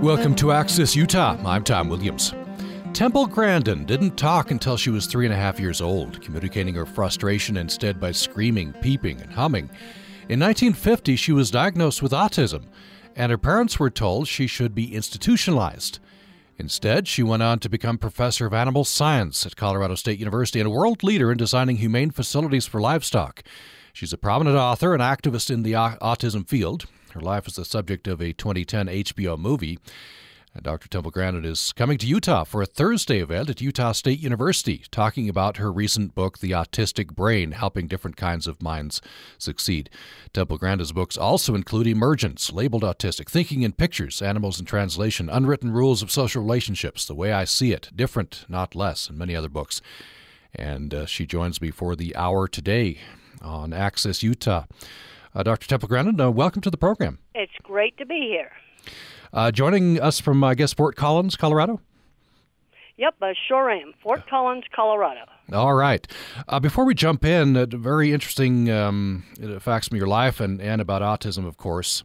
Welcome to Access Utah. I'm Tom Williams. Temple Grandin didn't talk until she was three and a half years old, communicating her frustration instead by screaming, peeping, and humming. In 1950, she was diagnosed with autism, and her parents were told she should be institutionalized. Instead, she went on to become professor of animal science at Colorado State University and a world leader in designing humane facilities for livestock. She's a prominent author and activist in the autism field. Her life is the subject of a 2010 HBO movie. And Dr. Temple Grandin is coming to Utah for a Thursday event at Utah State University, talking about her recent book, The Autistic Brain Helping Different Kinds of Minds Succeed. Temple Grandin's books also include Emergence, Labeled Autistic, Thinking in Pictures, Animals in Translation, Unwritten Rules of Social Relationships, The Way I See It, Different, Not Less, and many other books. And uh, she joins me for the hour today on Access Utah. Uh, Dr. Temple Grandin, uh, welcome to the program. It's great to be here. Uh, joining us from, I guess, Fort Collins, Colorado? Yep, I sure am. Fort Collins, Colorado. All right. Uh, before we jump in, uh, very interesting um, facts from your life and, and about autism, of course.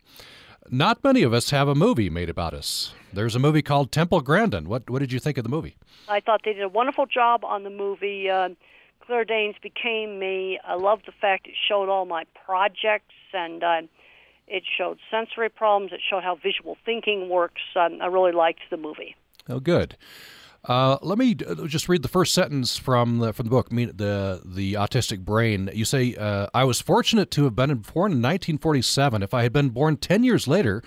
Not many of us have a movie made about us. There's a movie called Temple Grandin. What what did you think of the movie? I thought they did a wonderful job on the movie. Uh, Claire Danes became me. I love the fact it showed all my projects and uh, it showed sensory problems. It showed how visual thinking works. Um, I really liked the movie. Oh, good. Uh, let me uh, just read the first sentence from the from the book, the the autistic brain. You say, uh, "I was fortunate to have been born in 1947. If I had been born 10 years later,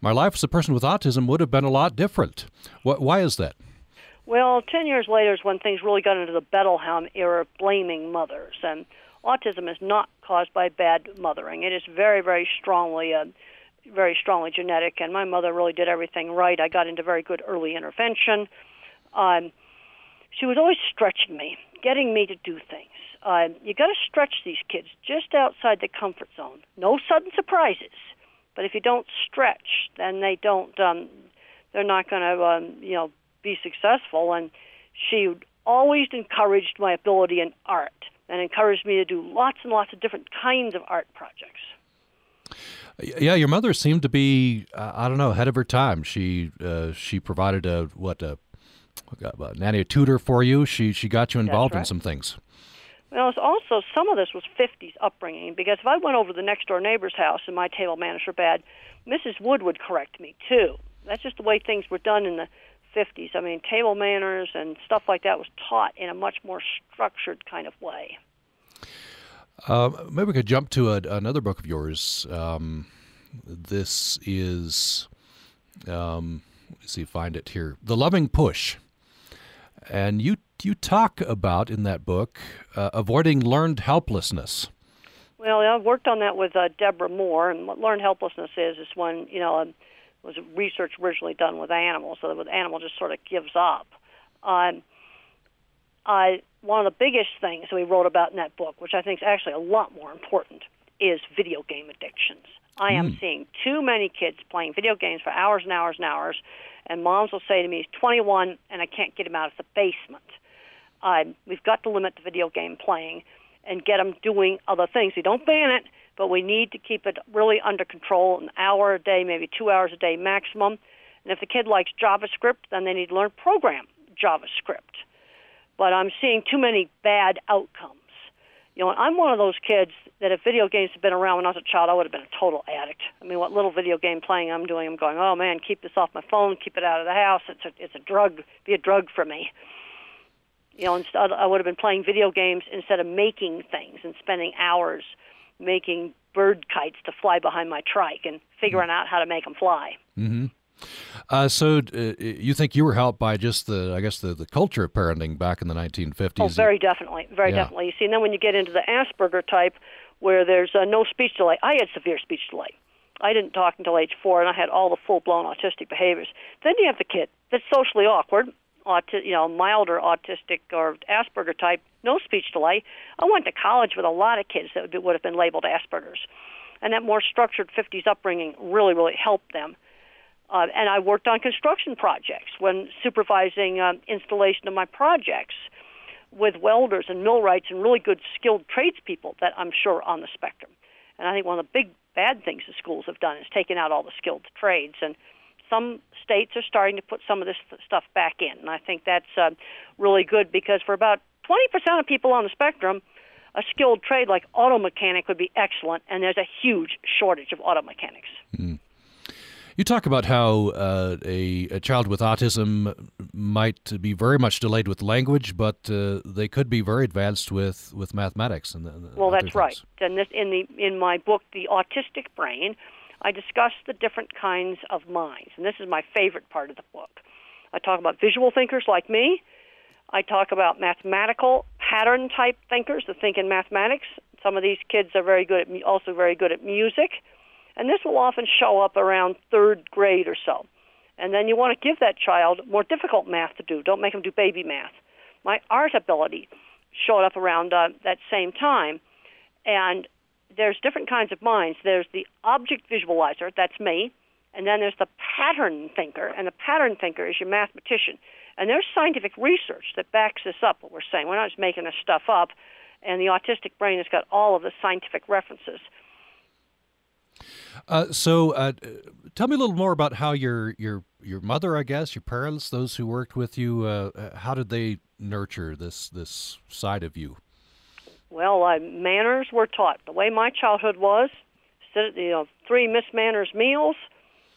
my life as a person with autism would have been a lot different." What, why is that? Well, 10 years later is when things really got into the Bettelheim era of blaming mothers. And autism is not caused by bad mothering. It is very, very strongly, uh, very strongly genetic. And my mother really did everything right. I got into very good early intervention. Um, she was always stretching me, getting me to do things. Uh, you got to stretch these kids just outside the comfort zone. No sudden surprises, but if you don't stretch, then they don't. Um, they're not going to, um, you know, be successful. And she always encouraged my ability in art and encouraged me to do lots and lots of different kinds of art projects. Yeah, your mother seemed to be uh, I don't know ahead of her time. She uh, she provided a what a, a nanny a tutor for you. She she got you involved right. in some things. Well, it's also some of this was 50s upbringing because if I went over to the next door neighbor's house and my table manners were bad, Mrs. Wood would correct me too. That's just the way things were done in the 50s. I mean, table manners and stuff like that was taught in a much more structured kind of way. Uh, maybe we could jump to a, another book of yours. Um, this is, um, let's see, find it here, "The Loving Push," and you you talk about in that book uh, avoiding learned helplessness. Well, I've worked on that with uh, Debra Moore, and what learned helplessness is is when you know was research originally done with animals, so the animal just sort of gives up. Um, I, one of the biggest things that we wrote about in that book, which I think is actually a lot more important, is video game addictions. I am mm. seeing too many kids playing video games for hours and hours and hours, and moms will say to me, "He's 21 and I can't get him out of the basement." Um, we've got to limit the video game playing and get them doing other things. We don't ban it, but we need to keep it really under control an hour a day, maybe two hours a day maximum. And if the kid likes JavaScript, then they need to learn program JavaScript. But I'm seeing too many bad outcomes. You know, I'm one of those kids that if video games had been around when I was a child, I would have been a total addict. I mean, what little video game playing I'm doing, I'm going, oh man, keep this off my phone, keep it out of the house. It's a, it's a drug, be a drug for me. You know, instead I would have been playing video games instead of making things and spending hours making bird kites to fly behind my trike and figuring out how to make them fly. Mm-hmm. Uh, so, uh, you think you were helped by just the, I guess, the, the culture of parenting back in the 1950s? Oh, very definitely, very yeah. definitely. You see, and then when you get into the Asperger type, where there's uh, no speech delay, I had severe speech delay. I didn't talk until age four, and I had all the full-blown autistic behaviors. Then you have the kid that's socially awkward, auti- you know, milder autistic or Asperger type, no speech delay. I went to college with a lot of kids that would have been labeled Asperger's, and that more structured 50s upbringing really, really helped them. Uh, and I worked on construction projects when supervising um, installation of my projects with welders and millwrights and really good skilled tradespeople that I'm sure on the spectrum. And I think one of the big bad things the schools have done is taken out all the skilled trades and some states are starting to put some of this stuff back in, and I think that's uh, really good because for about 20% of people on the spectrum, a skilled trade like auto mechanic would be excellent, and there's a huge shortage of auto mechanics. Mm. You talk about how uh, a, a, child with autism might be very much delayed with language, but uh, they could be very advanced with, with mathematics. And, and well, that's things. right. And this, in the in my book, The Autistic Brain, I discuss the different kinds of minds, and this is my favorite part of the book. I talk about visual thinkers like me. I talk about mathematical pattern type thinkers that think in mathematics. Some of these kids are very good at also very good at music and this will often show up around third grade or so. And then you want to give that child more difficult math to do. Don't make them do baby math. My art ability showed up around uh, that same time. And there's different kinds of minds. There's the object visualizer, that's me. And then there's the pattern thinker, and the pattern thinker is your mathematician. And there's scientific research that backs this up, what we're saying. We're not just making this stuff up. And the autistic brain has got all of the scientific references. Uh, so, uh, tell me a little more about how your your your mother, I guess, your parents, those who worked with you, uh, uh how did they nurture this this side of you? Well, manners were taught. The way my childhood was, you know, three Miss Manners meals,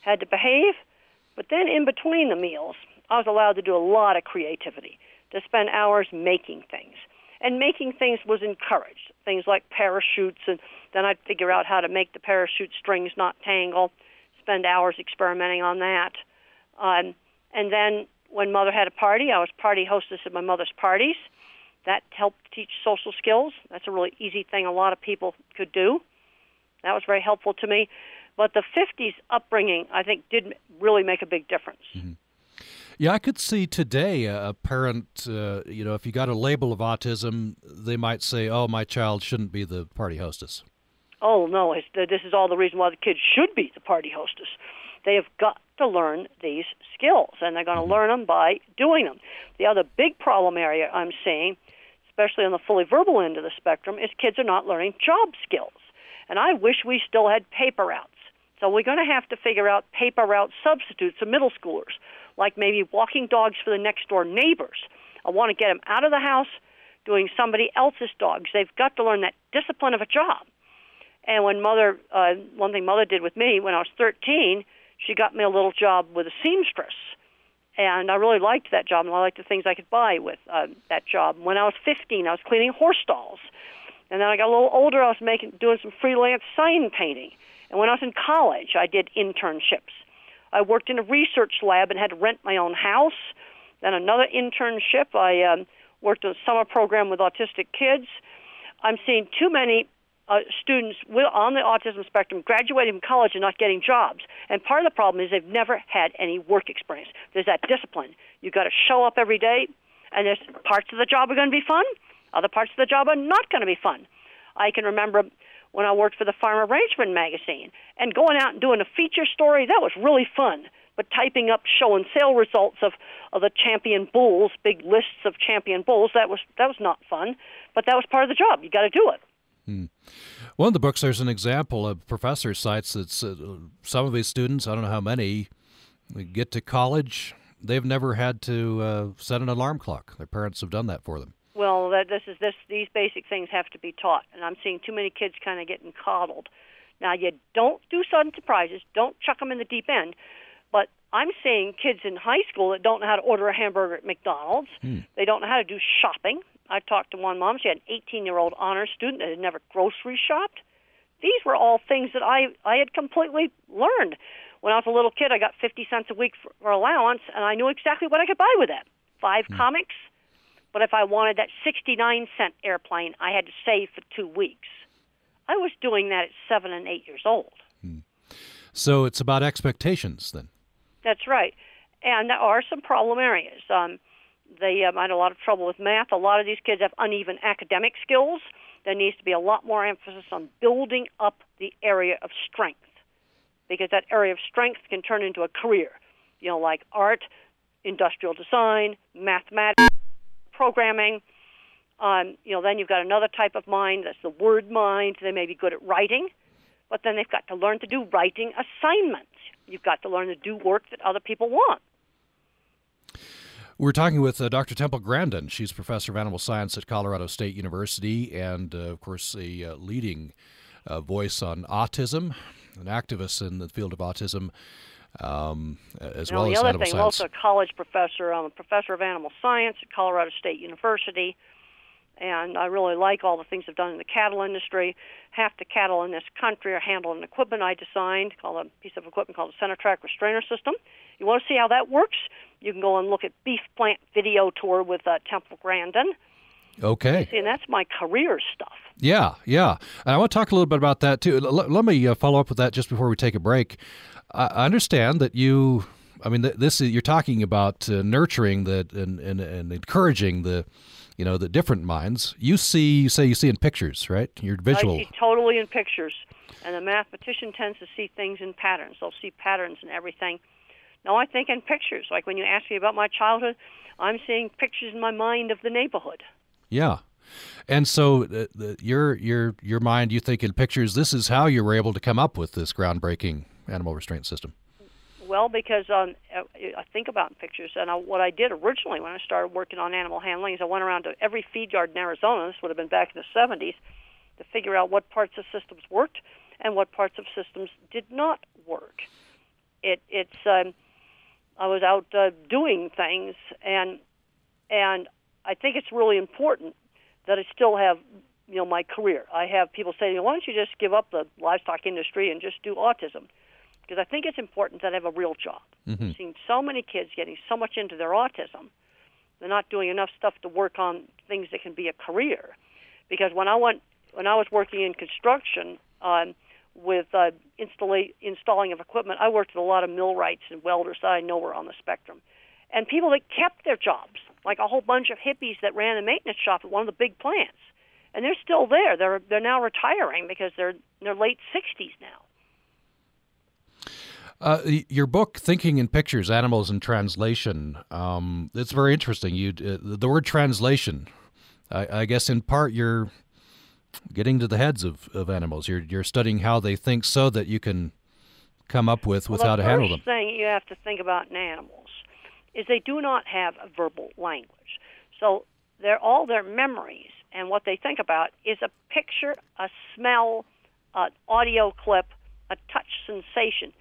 had to behave, but then in between the meals, I was allowed to do a lot of creativity, to spend hours making things, and making things was encouraged. Things like parachutes and then I'd figure out how to make the parachute strings not tangle, spend hours experimenting on that. Um, and then when mother had a party, I was party hostess at my mother's parties. That helped teach social skills. That's a really easy thing a lot of people could do. That was very helpful to me. But the 50s upbringing, I think, did really make a big difference. Mm-hmm. Yeah, I could see today a parent, uh, you know, if you got a label of autism, they might say, oh, my child shouldn't be the party hostess oh no, this is all the reason why the kids should be the party hostess. They have got to learn these skills, and they're going to mm-hmm. learn them by doing them. The other big problem area I'm seeing, especially on the fully verbal end of the spectrum, is kids are not learning job skills. And I wish we still had paper routes. So we're going to have to figure out paper route substitutes for middle schoolers, like maybe walking dogs for the next door neighbors. I want to get them out of the house doing somebody else's dogs. They've got to learn that discipline of a job. And when mother, uh, one thing mother did with me when I was 13, she got me a little job with a seamstress. And I really liked that job, and I liked the things I could buy with uh, that job. When I was 15, I was cleaning horse stalls. And then I got a little older, I was making doing some freelance sign painting. And when I was in college, I did internships. I worked in a research lab and had to rent my own house. Then another internship, I um, worked on a summer program with autistic kids. I'm seeing too many uh, students with, on the autism spectrum graduating from college and not getting jobs. And part of the problem is they've never had any work experience. There's that discipline. You've got to show up every day, and there's parts of the job are going to be fun, other parts of the job are not going to be fun. I can remember when I worked for the Farmer Ranchman magazine and going out and doing a feature story, that was really fun. But typing up show and sale results of, of the champion bulls, big lists of champion bulls, that was that was not fun. But that was part of the job. You got to do it. Hmm. One of the books, there's an example. of professor cites that uh, some of these students, I don't know how many, get to college. They've never had to uh, set an alarm clock. Their parents have done that for them. Well, that, this is this. These basic things have to be taught, and I'm seeing too many kids kind of getting coddled. Now, you don't do sudden surprises. Don't chuck them in the deep end. But I'm seeing kids in high school that don't know how to order a hamburger at McDonald's. Hmm. They don't know how to do shopping. I talked to one mom. She had an 18 year old honor student that had never grocery shopped. These were all things that I, I had completely learned. When I was a little kid, I got 50 cents a week for, for allowance, and I knew exactly what I could buy with that. Five hmm. comics. But if I wanted that 69 cent airplane, I had to save for two weeks. I was doing that at seven and eight years old. Hmm. So it's about expectations then. That's right. And there are some problem areas. Um, they um, had a lot of trouble with math. A lot of these kids have uneven academic skills. There needs to be a lot more emphasis on building up the area of strength because that area of strength can turn into a career, you know, like art, industrial design, mathematics, programming. Um, you know, then you've got another type of mind that's the word mind. They may be good at writing, but then they've got to learn to do writing assignments. you've got to learn to do work that other people want. We're talking with uh, Dr. Temple Grandin. She's professor of animal science at Colorado State University and, uh, of course, a uh, leading uh, voice on autism, an activist in the field of autism, um, as you well know, as the other animal thing, I'm science. also a college professor. I'm a professor of animal science at Colorado State University, and I really like all the things I've done in the cattle industry. Half the cattle in this country are handling equipment I designed, called a piece of equipment called a center track restrainer system. You want to see how that works? You can go and look at Beef Plant Video Tour with uh, Temple Grandin. Okay. See, and that's my career stuff. Yeah, yeah. And I want to talk a little bit about that too. L- let me uh, follow up with that just before we take a break. I understand that you, I mean, this is, you're talking about uh, nurturing the and, and, and encouraging the, you know, the different minds. You see, you say you see in pictures, right? You're visual. I see totally in pictures, and the mathematician tends to see things in patterns. They'll see patterns in everything. No, I think in pictures. Like when you ask me about my childhood, I'm seeing pictures in my mind of the neighborhood. Yeah. And so uh, the, your your your mind, you think in pictures. This is how you were able to come up with this groundbreaking animal restraint system. Well, because um, I think about pictures, and I, what I did originally when I started working on animal handling is I went around to every feed yard in Arizona. This would have been back in the 70s to figure out what parts of systems worked and what parts of systems did not work. It it's um, I was out uh, doing things, and and I think it's really important that I still have you know my career. I have people saying, "Why don't you just give up the livestock industry and just do autism?" Because I think it's important that I have a real job. Mm-hmm. I've seen so many kids getting so much into their autism, they're not doing enough stuff to work on things that can be a career. Because when I went, when I was working in construction um, with uh, installa- installing of equipment, I worked with a lot of millwrights and welders that I know were on the spectrum, and people that kept their jobs, like a whole bunch of hippies that ran a maintenance shop at one of the big plants, and they're still there. They're they're now retiring because they're in their late 60s now. Uh, your book, Thinking in Pictures: Animals in Translation. Um, it's very interesting. You uh, the word translation. I, I guess in part you're getting to the heads of, of animals. You're you're studying how they think so that you can come up with with well, how to handle them. first thing you have to think about in animals is they do not have a verbal language. So they're all their memories and what they think about is a picture, a smell, an audio clip, a touch sensation.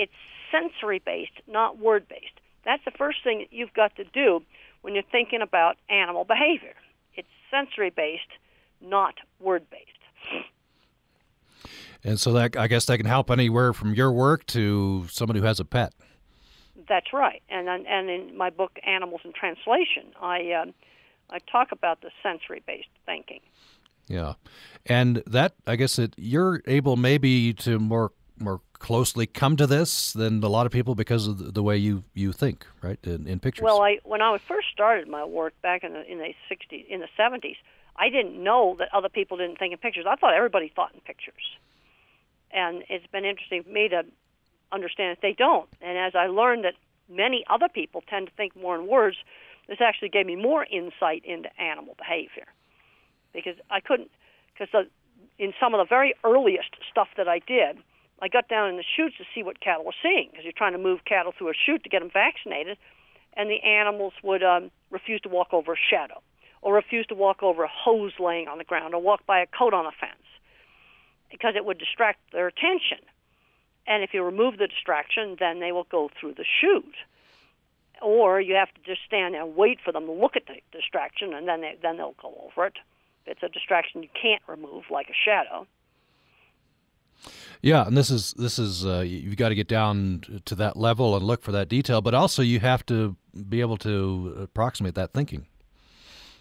It's sensory based, not word based. That's the first thing that you've got to do when you're thinking about animal behavior. It's sensory based, not word based. And so that I guess that can help anywhere from your work to somebody who has a pet. That's right. And and in my book Animals in Translation, I um, I talk about the sensory based thinking. Yeah, and that I guess that you're able maybe to more more closely come to this than a lot of people because of the, way you you think, right? In, in pictures. Well, I when I first started my work back in the in the 60s in the 70s, I didn't know that other people didn't think in pictures. I thought everybody thought in pictures. And it's been interesting for me to understand that they don't. And as I learned that many other people tend to think more in words, this actually gave me more insight into animal behavior. Because I couldn't, because in some of the very earliest stuff that I did, I got down in the chutes to see what cattle were seeing, because you're trying to move cattle through a chute to get them vaccinated, and the animals would um, refuse to walk over a shadow, or refuse to walk over a hose laying on the ground, or walk by a coat on a fence, because it would distract their attention. And if you remove the distraction, then they will go through the chute. Or you have to just stand there and wait for them to look at the distraction, and then they, then they'll go over it. It's a distraction you can't remove, like a shadow. Yeah, and this is this is uh, you've got to get down to that level and look for that detail, but also you have to be able to approximate that thinking.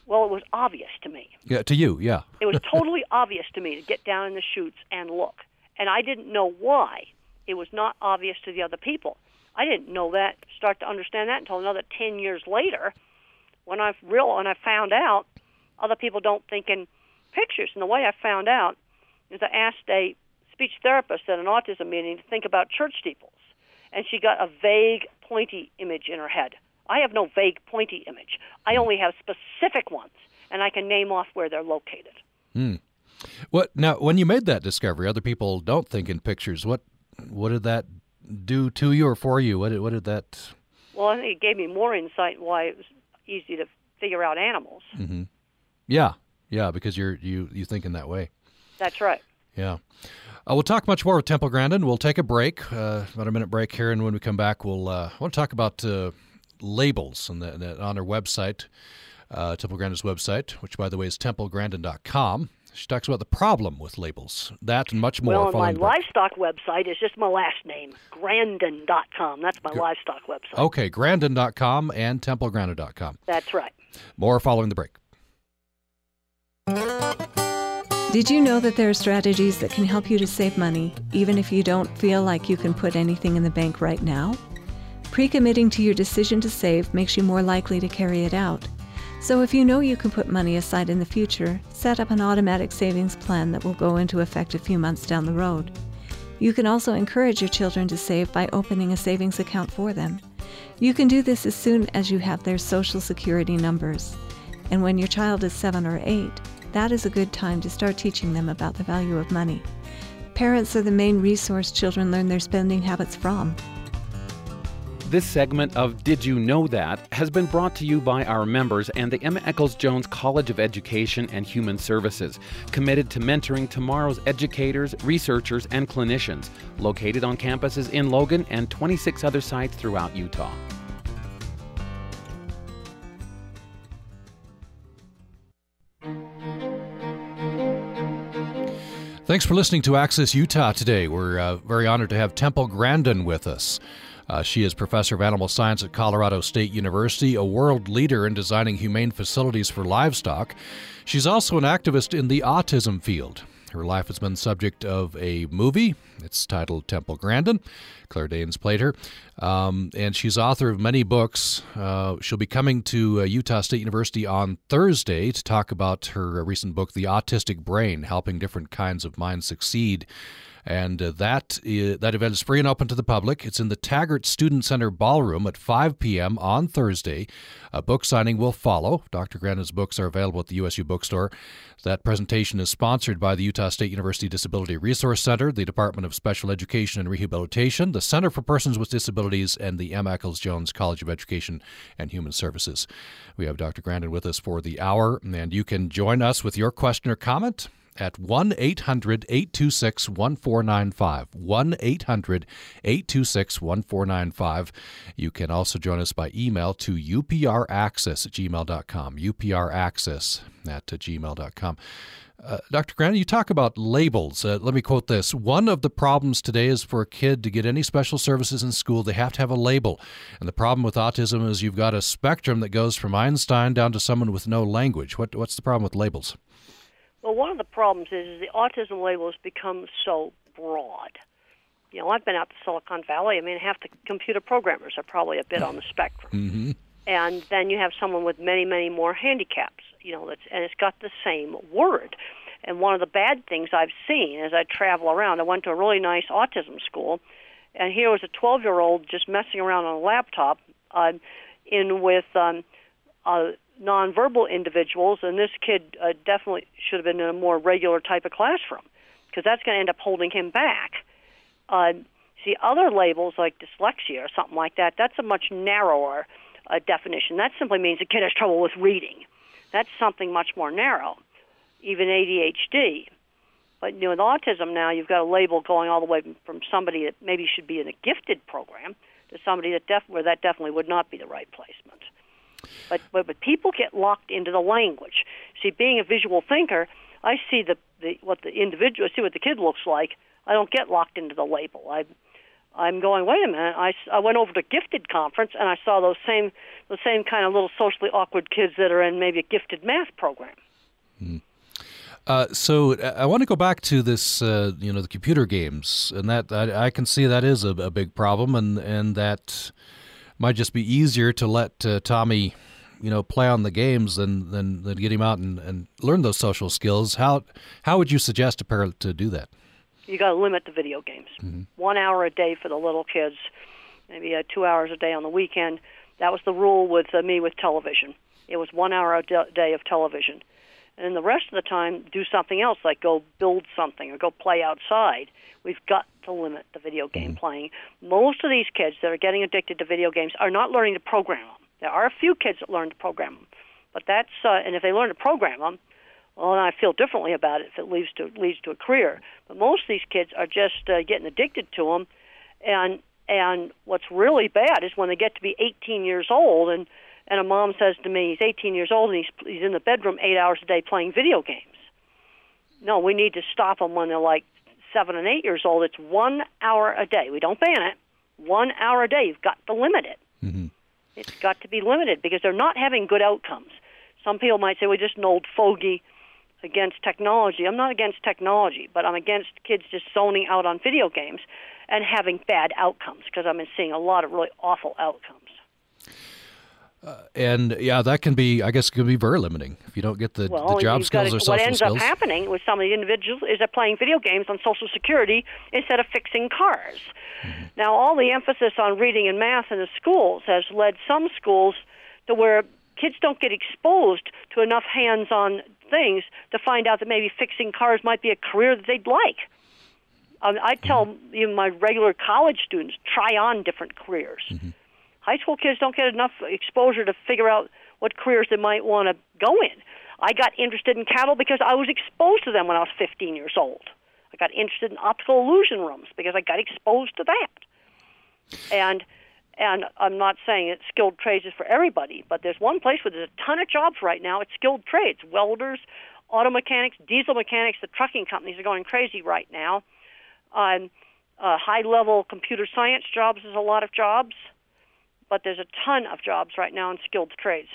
Well, it was obvious to me. Yeah, to you, yeah. it was totally obvious to me to get down in the chutes and look, and I didn't know why it was not obvious to the other people. I didn't know that, start to understand that until another ten years later, when I real when I found out other people don't think in pictures. And the way I found out is I asked a speech therapist at an autism meeting to think about church steeples, and she got a vague, pointy image in her head. I have no vague, pointy image. I only have specific ones, and I can name off where they're located. Hmm. What now? When you made that discovery, other people don't think in pictures. What what did that do to you or for you? What did, what did that? Well, I think it gave me more insight why it was easy to figure out animals. Mm-hmm. Yeah, yeah, because you're you you think in that way. That's right. Yeah. Uh, we'll talk much more with Temple Grandin. We'll take a break, uh, about a minute break here, and when we come back, we'll uh, want to talk about uh, labels and on our website, uh, Temple Grandin's website, which by the way is templegrandin.com. She talks about the problem with labels, that and much more. Well, my livestock website is just my last name, Grandin.com. That's my livestock website. Okay, Grandin.com and TempleGrandin.com. That's right. More following the break. Did you know that there are strategies that can help you to save money, even if you don't feel like you can put anything in the bank right now? Pre committing to your decision to save makes you more likely to carry it out. So, if you know you can put money aside in the future, set up an automatic savings plan that will go into effect a few months down the road. You can also encourage your children to save by opening a savings account for them. You can do this as soon as you have their social security numbers. And when your child is seven or eight, that is a good time to start teaching them about the value of money. Parents are the main resource children learn their spending habits from. This segment of Did You Know That has been brought to you by our members and the Emma Eccles Jones College of Education and Human Services, committed to mentoring tomorrow's educators, researchers, and clinicians, located on campuses in Logan and 26 other sites throughout Utah. Thanks for listening to Access Utah today. We're uh, very honored to have Temple Grandin with us. Uh, she is professor of animal science at Colorado State University, a world leader in designing humane facilities for livestock. She's also an activist in the autism field. Her life has been subject of a movie. It's titled Temple Grandin. Claire Danes played her. Um, and she's author of many books. Uh, she'll be coming to uh, Utah State University on Thursday to talk about her recent book, The Autistic Brain Helping Different Kinds of Minds Succeed and uh, that uh, that event is free and open to the public. It's in the Taggart Student Center Ballroom at 5 p.m. on Thursday. A book signing will follow. Dr. Grandin's books are available at the USU bookstore. That presentation is sponsored by the Utah State University Disability Resource Center, the Department of Special Education and Rehabilitation, the Center for Persons with Disabilities, and the Emma Eccles Jones College of Education and Human Services. We have Dr. Grandin with us for the hour, and you can join us with your question or comment at 1 800 826 1495. 1 800 826 1495. You can also join us by email to upraccess at gmail.com. upraccess at gmail.com. Uh, Dr. Grant, you talk about labels. Uh, let me quote this. One of the problems today is for a kid to get any special services in school, they have to have a label. And the problem with autism is you've got a spectrum that goes from Einstein down to someone with no language. What, what's the problem with labels? Well, one of the problems is, is the autism label has become so broad. You know, I've been out to Silicon Valley. I mean, half the computer programmers are probably a bit on the spectrum. Mm-hmm. And then you have someone with many, many more handicaps. You know, that's and it's got the same word. And one of the bad things I've seen as I travel around, I went to a really nice autism school, and here was a 12-year-old just messing around on a laptop, uh, in with um, a nonverbal individuals, and this kid uh, definitely should have been in a more regular type of classroom because that's going to end up holding him back. Uh, see, other labels like dyslexia or something like that, that's a much narrower uh, definition. That simply means a kid has trouble with reading. That's something much more narrow. Even ADHD. But you know, with autism now, you've got a label going all the way from somebody that maybe should be in a gifted program to somebody that def- where that definitely would not be the right placement. But, but but people get locked into the language. See, being a visual thinker, I see the, the what the individual, I see what the kid looks like. I don't get locked into the label. I I'm going. Wait a minute. I, I went over to gifted conference and I saw those same the same kind of little socially awkward kids that are in maybe a gifted math program. Hmm. Uh, so I want to go back to this, uh, you know, the computer games, and that I, I can see that is a, a, big problem, and and that might just be easier to let uh, Tommy, you know, play on the games than than, than get him out and, and learn those social skills. How how would you suggest a parent to do that? You got to limit the video games. Mm-hmm. One hour a day for the little kids, maybe uh, two hours a day on the weekend. That was the rule with uh, me with television. It was one hour a day of television, and then the rest of the time do something else, like go build something or go play outside. We've got to limit the video game playing. Most of these kids that are getting addicted to video games are not learning to program them. There are a few kids that learn to program them, but that's uh, and if they learn to program them, well, then I feel differently about it if it leads to leads to a career. But most of these kids are just uh, getting addicted to them, and and what's really bad is when they get to be 18 years old and and a mom says to me, he's 18 years old and he's he's in the bedroom eight hours a day playing video games. No, we need to stop them when they're like seven and eight years old. It's one hour a day. We don't ban it. One hour a day. You've got to limit it. Mm-hmm. It's got to be limited because they're not having good outcomes. Some people might say, "We're just an old fogey against technology." I'm not against technology, but I'm against kids just zoning out on video games and having bad outcomes because I've been seeing a lot of really awful outcomes. Uh, and yeah, that can be, I guess, it can be very limiting if you don't get the, well, the job skills to, or social skills. What ends up happening with some of the individuals is they're playing video games on Social Security instead of fixing cars. Mm-hmm. Now, all the emphasis on reading and math in the schools has led some schools to where kids don't get exposed to enough hands-on things to find out that maybe fixing cars might be a career that they'd like. Um, I tell mm-hmm. even my regular college students try on different careers. Mm-hmm high school kids don't get enough exposure to figure out what careers they might want to go in. I got interested in cattle because I was exposed to them when I was 15 years old. I got interested in optical illusion rooms because I got exposed to that. And and I'm not saying that skilled trades is for everybody, but there's one place where there's a ton of jobs right now. It's skilled trades: welders, auto mechanics, diesel mechanics. The trucking companies are going crazy right now. Um, uh, high-level computer science jobs. There's a lot of jobs but there's a ton of jobs right now in skilled trades.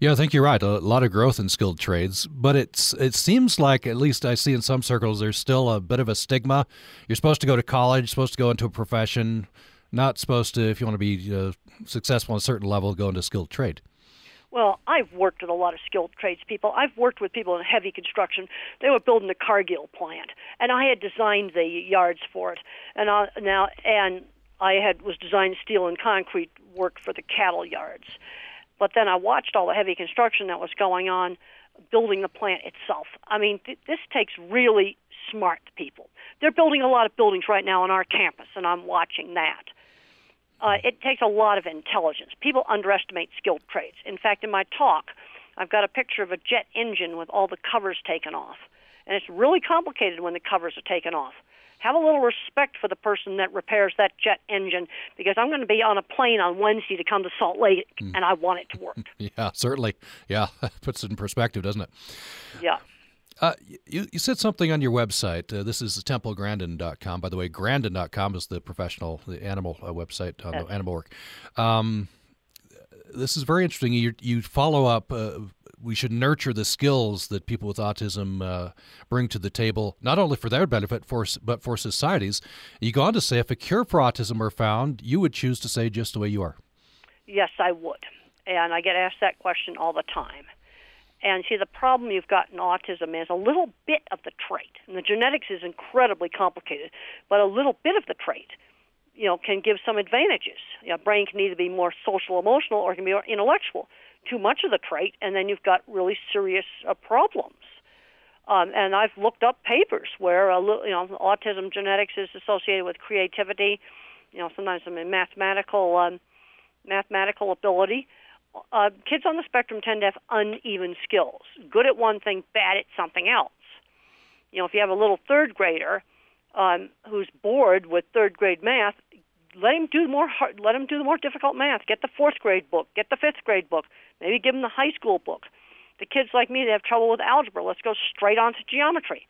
Yeah, I think you're right. A lot of growth in skilled trades, but it's it seems like at least I see in some circles there's still a bit of a stigma. You're supposed to go to college, supposed to go into a profession, not supposed to if you want to be uh, successful on a certain level go into skilled trade. Well, I've worked with a lot of skilled tradespeople. I've worked with people in heavy construction. They were building a Cargill plant, and I had designed the yards for it. And I, now, and I had was designing steel and concrete work for the cattle yards. But then I watched all the heavy construction that was going on building the plant itself. I mean, th- this takes really smart people. They're building a lot of buildings right now on our campus, and I'm watching that. Uh, it takes a lot of intelligence. People underestimate skilled trades. In fact, in my talk, I've got a picture of a jet engine with all the covers taken off. And it's really complicated when the covers are taken off have a little respect for the person that repairs that jet engine because I'm going to be on a plane on Wednesday to come to Salt Lake mm. and I want it to work. yeah, certainly. Yeah, puts it in perspective, doesn't it? Yeah. Uh, you, you said something on your website. Uh, this is templegrandin.com. By the way, grandin.com is the professional, the animal uh, website on the animal work. Um, this is very interesting. You, you follow up uh, we should nurture the skills that people with autism uh, bring to the table, not only for their benefit, for but for societies. You go on to say, if a cure for autism were found, you would choose to say just the way you are. Yes, I would, and I get asked that question all the time. And see, the problem you've got in autism is a little bit of the trait, and the genetics is incredibly complicated, but a little bit of the trait you know, can give some advantages. You know, brain can either be more social emotional or can be more intellectual too much of the trait, and then you've got really serious uh, problems. Um, and I've looked up papers where uh, you know autism genetics is associated with creativity. You know, sometimes I mean mathematical um, mathematical ability. Uh, kids on the spectrum tend to have uneven skills. Good at one thing, bad at something else. You know, if you have a little third grader um, who's bored with third grade math, let him do more hard, let him do the more difficult math. Get the fourth grade book, get the fifth grade book, maybe give them the high school book. The kids like me that have trouble with algebra, let's go straight on to geometry.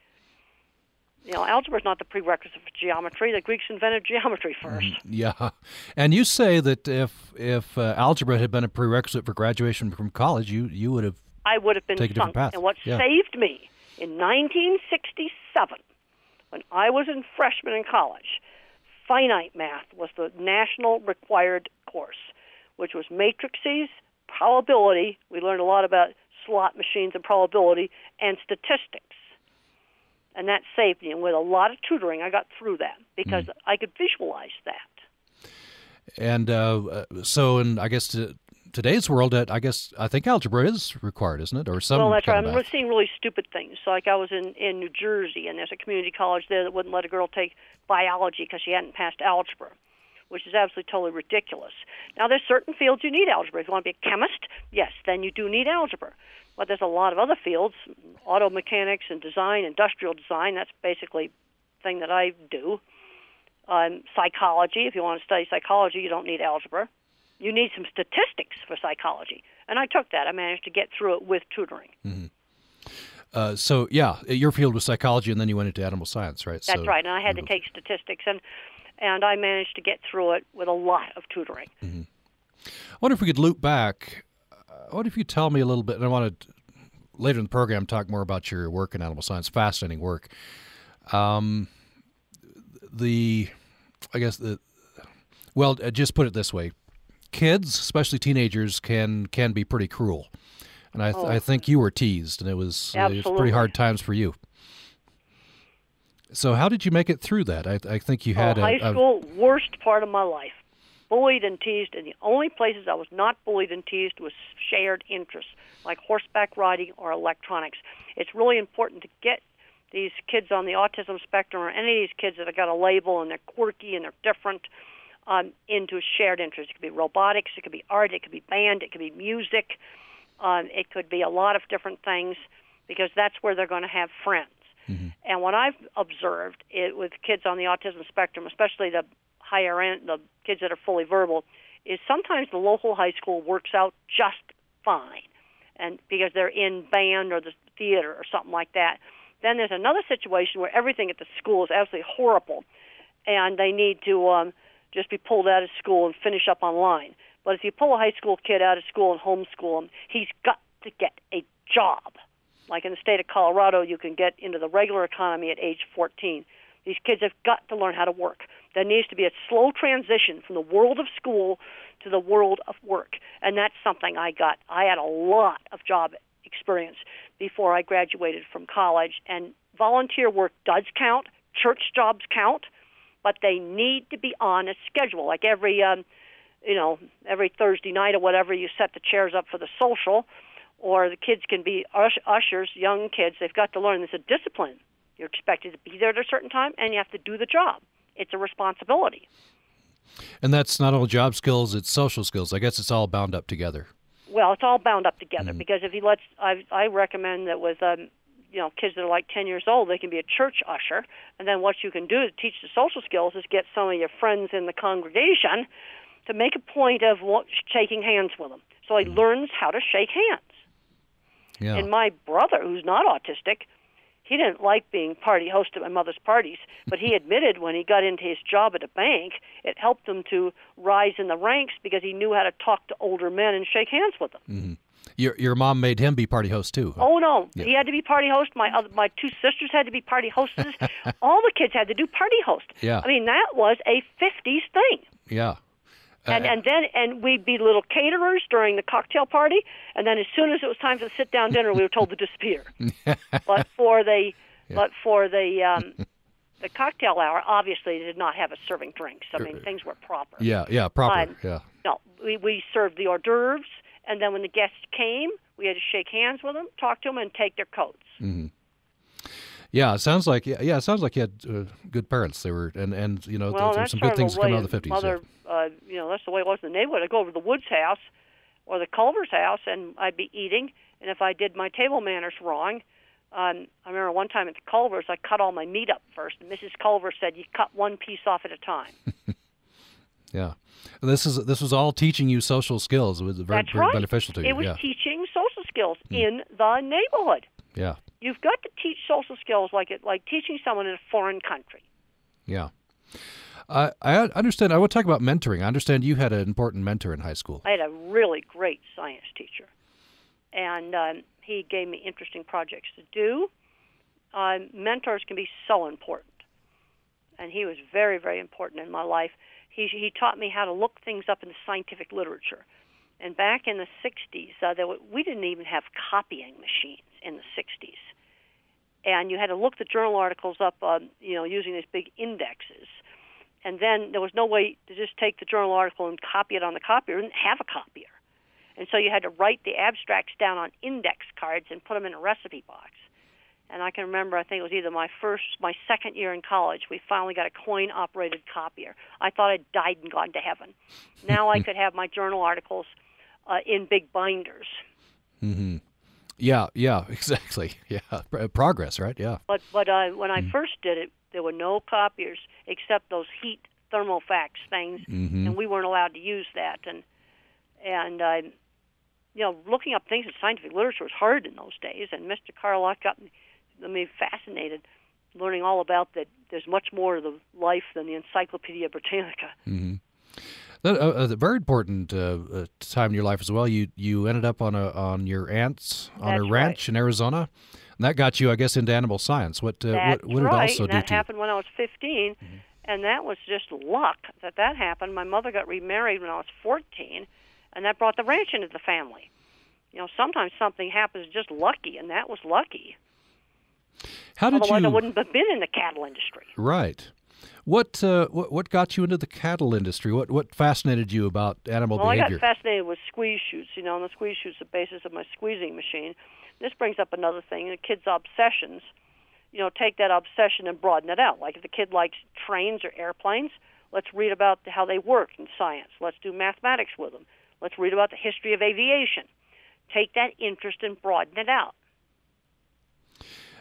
You know, algebra is not the prerequisite for geometry. The Greeks invented geometry mm, first. yeah, and you say that if if uh, algebra had been a prerequisite for graduation from college, you you would have I would have been taken sunk. And what yeah. saved me in 1967, when I was in freshman in college, finite math was the national required course, which was matrices, probability. We learned a lot about slot machines and probability, and statistics. And that saved me. And with a lot of tutoring, I got through that because mm. I could visualize that. And uh, so, and I guess to today's world, uh, I guess I think algebra is required, isn't it? Or some. Well, that's right. I'm seeing really stupid things. So, like I was in in New Jersey, and there's a community college there that wouldn't let a girl take biology because she hadn't passed algebra, which is absolutely totally ridiculous. Now, there's certain fields you need algebra. If you want to be a chemist, yes, then you do need algebra. But there's a lot of other fields, auto mechanics and design, industrial design. That's basically the thing that I do. Um, psychology. If you want to study psychology, you don't need algebra. You need some statistics for psychology, and I took that. I managed to get through it with tutoring. mhm Uh, so yeah, your field was psychology, and then you went into animal science, right? That's so, right, and I had to take statistics, and and I managed to get through it with a lot of tutoring. I wonder if we could loop back. Uh, what if you tell me a little bit? And I want to later in the program talk more about your work in animal science. Fascinating work. Um, the, I guess the, well, uh, just put it this way: kids, especially teenagers, can can be pretty cruel, and I th- I think you were teased, and it was it was pretty hard times for you. So how did you make it through that? I, I think you had oh, a, high a- school, worst part of my life. Bullied and teased, and the only places I was not bullied and teased was shared interests, like horseback riding or electronics. It's really important to get these kids on the autism spectrum, or any of these kids that have got a label and they're quirky and they're different, um, into a shared interest. It could be robotics, it could be art, it could be band, it could be music, um, it could be a lot of different things, because that's where they're going to have friends. And what I've observed it, with kids on the autism spectrum, especially the higher end, the kids that are fully verbal, is sometimes the local high school works out just fine, and because they're in band or the theater or something like that. Then there's another situation where everything at the school is absolutely horrible, and they need to um, just be pulled out of school and finish up online. But if you pull a high school kid out of school and homeschool him, he's got to get a job. Like in the state of Colorado, you can get into the regular economy at age 14. These kids have got to learn how to work. There needs to be a slow transition from the world of school to the world of work. And that's something I got. I had a lot of job experience before I graduated from college. And volunteer work does count, church jobs count, but they need to be on a schedule. Like every, um, you know, every Thursday night or whatever, you set the chairs up for the social or the kids can be ush- ushers, young kids. They've got to learn there's a discipline. You're expected to be there at a certain time, and you have to do the job. It's a responsibility. and that's not only job skills; it's social skills. I guess it's all bound up together. Well, it's all bound up together because if he lets, I, I recommend that with um, you know kids that are like 10 years old, they can be a church usher, and then what you can do to teach the social skills is get some of your friends in the congregation to make a point of what, shaking hands with them, so he learns how to shake hands. Yeah. And my brother, who's not autistic, he didn't like being party host at my mother's parties, but he admitted when he got into his job at a bank, it helped him to rise in the ranks because he knew how to talk to older men and shake hands with them. Mm-hmm. Your your mom made him be party host too. huh? Oh no, he had to be party host. My other, my two sisters had to be party hostesses. All the kids had to do party host. Yeah. I mean that was a '50s thing. Yeah. And Uh, and then and we'd be little caterers during the cocktail party, and then as soon as it was time for the sit down dinner, we were told to disappear. but for the but for the um, the cocktail hour, obviously they did not have us serving drinks. I mean things were proper. yeah. Yeah. Proper. Fine. Yeah. No, we we served the hors d'oeuvres, and then when the guests came, we had to shake hands with them, talk to them, and take their coats. Yeah. It sounds like yeah. yeah it sounds like you had uh, good parents. They were and and you know Well, there's some good things of the way coming out of the fifties. Mother, uh, you know, that's the way it was in the neighborhood. I'd go over to the Woods house or the Culver's house, and I'd be eating. And if I did my table manners wrong, um, I remember one time at the Culver's, I cut all my meat up first, and Mrs. Culver said, "You cut one piece off at a time." Yeah. This is this was all teaching you social skills. It was very, That's very right. beneficial to you. It was yeah. teaching social skills Hmm. in the neighborhood. yeah. You've got to teach social skills like it, like teaching someone in a foreign country. Yeah. I I understand. I want to talk about mentoring. I understand you had an important mentor in high school. I had a really great science teacher, and um, he gave me interesting projects to do. Um, mentors can be so important, and he was very, very important in my life. He he taught me how to look things up in the scientific literature. And back in the '60s, uh, there were, we didn't even have copying machines in the '60s, and you had to look the journal articles up, um, you know, using these big indexes and then there was no way to just take the journal article and copy it on the copier. We didn't have a copier. And so you had to write the abstracts down on index cards and put them in a recipe box. And I can remember, I think it was either my first, my second year in college, we finally got a coin operated copier. I thought I'd died and gone to heaven. Now I could have my journal articles uh, in big binders. Mm-hmm. Yeah, yeah, exactly. Yeah, progress, right? Yeah. But but uh, when I mm. first did it, there were no copiers except those heat thermofax things, mm-hmm. and we weren't allowed to use that. And and uh, you know, looking up things in scientific literature was hard in those days. And Mr. Carlock got me, me fascinated, learning all about that. There's much more to the life than the Encyclopedia Britannica. Mm-hmm. That, uh, a very important uh, uh, time in your life as well. You you ended up on a on your aunt's on That's a ranch right. in Arizona, and that got you, I guess, into animal science. What uh, what, what did right. also and do that to happened when I was 15, mm-hmm. and that was just luck that that happened. My mother got remarried when I was 14, and that brought the ranch into the family. You know, sometimes something happens just lucky, and that was lucky. How did Otherwise, you? I wouldn't have been in the cattle industry. Right. What, uh, what what got you into the cattle industry? What what fascinated you about animal well, behavior? I got fascinated with squeeze chutes. You know, and the squeeze chutes the basis of my squeezing machine. This brings up another thing: the kids' obsessions. You know, take that obsession and broaden it out. Like if the kid likes trains or airplanes, let's read about how they work in science. Let's do mathematics with them. Let's read about the history of aviation. Take that interest and broaden it out.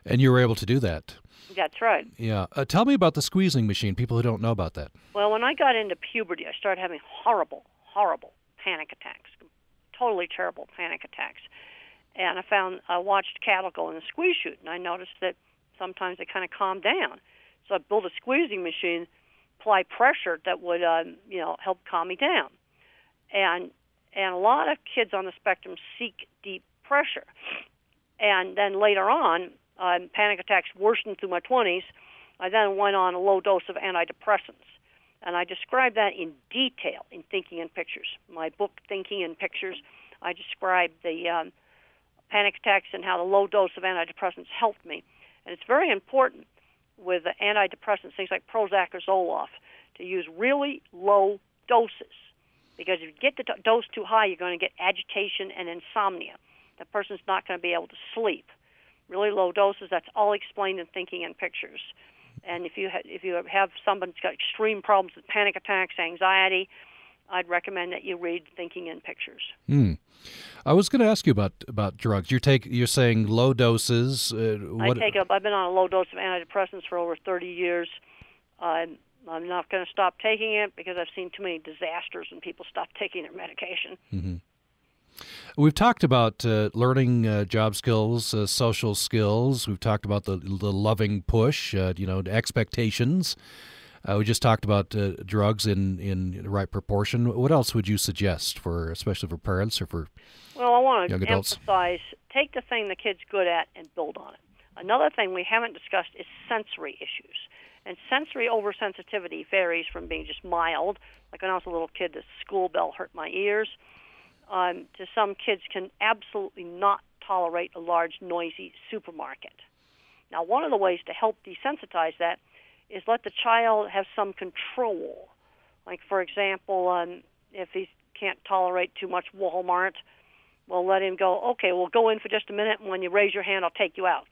And you were able to do that. That's right. Yeah. Uh, tell me about the squeezing machine. People who don't know about that. Well, when I got into puberty, I started having horrible, horrible panic attacks, totally terrible panic attacks. And I found I watched cattle go in the squeeze chute, and I noticed that sometimes they kind of calmed down. So I built a squeezing machine, apply pressure that would, uh, you know, help calm me down. And and a lot of kids on the spectrum seek deep pressure. And then later on, um, panic attacks worsened through my 20s. I then went on a low dose of antidepressants. And I describe that in detail in Thinking in Pictures. My book, Thinking in Pictures, I describe the um, panic attacks and how the low dose of antidepressants helped me. And it's very important with the antidepressants, things like Prozac or Zoloft, to use really low doses. Because if you get the dose too high, you're going to get agitation and insomnia. The person's not going to be able to sleep really low doses. That's all explained in Thinking in Pictures. And if you ha- if you have someone who's got extreme problems with panic attacks, anxiety, I'd recommend that you read Thinking in Pictures. Hmm. I was going to ask you about about drugs. You're take you're saying low doses. Uh, what... I take a, I've been on a low dose of antidepressants for over 30 years. I'm I'm not going to stop taking it because I've seen too many disasters when people stop taking their medication. Mm-hmm. We've talked about uh, learning uh, job skills, uh, social skills. We've talked about the the loving push, uh, you know, expectations. Uh, we just talked about uh, drugs in in the right proportion. What else would you suggest for, especially for parents or for well, I want to emphasize: take the thing the kid's good at and build on it. Another thing we haven't discussed is sensory issues. And sensory oversensitivity varies from being just mild, like when I was a little kid, the school bell hurt my ears, um, to some kids can absolutely not tolerate a large, noisy supermarket. Now, one of the ways to help desensitize that is let the child have some control. Like, for example, um, if he can't tolerate too much Walmart, well, let him go, okay, well, go in for just a minute, and when you raise your hand, I'll take you out.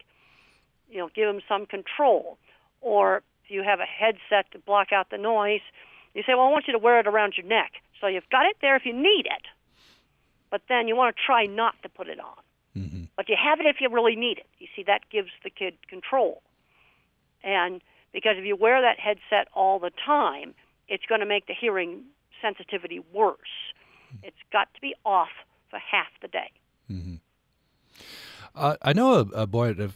You know, give him some control. Or if you have a headset to block out the noise, you say, well, I want you to wear it around your neck. So you've got it there if you need it but then you want to try not to put it on. Mm-hmm. But you have it if you really need it. You see, that gives the kid control. And because if you wear that headset all the time, it's going to make the hearing sensitivity worse. It's got to be off for half the day. Mm-hmm. Uh, I know a, a boy, a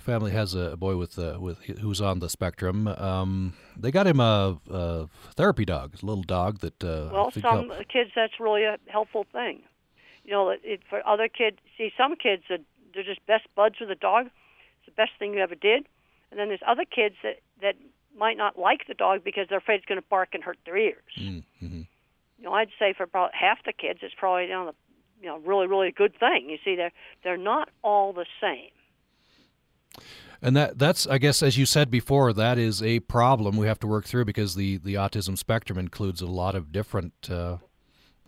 family has a boy with uh, with who's on the spectrum. Um, they got him a, a, therapy dog, a little dog that. Uh, well, some help. kids that's really a helpful thing you know, it, it, for other kids, see, some kids are they're just best buds with a dog. It's the best thing you ever did. And then there's other kids that that might not like the dog because they're afraid it's going to bark and hurt their ears. Mm-hmm. You know, I'd say for about half the kids, it's probably you know, the, you know, really, really a good thing. You see, they're they're not all the same. And that that's I guess as you said before, that is a problem we have to work through because the the autism spectrum includes a lot of different uh,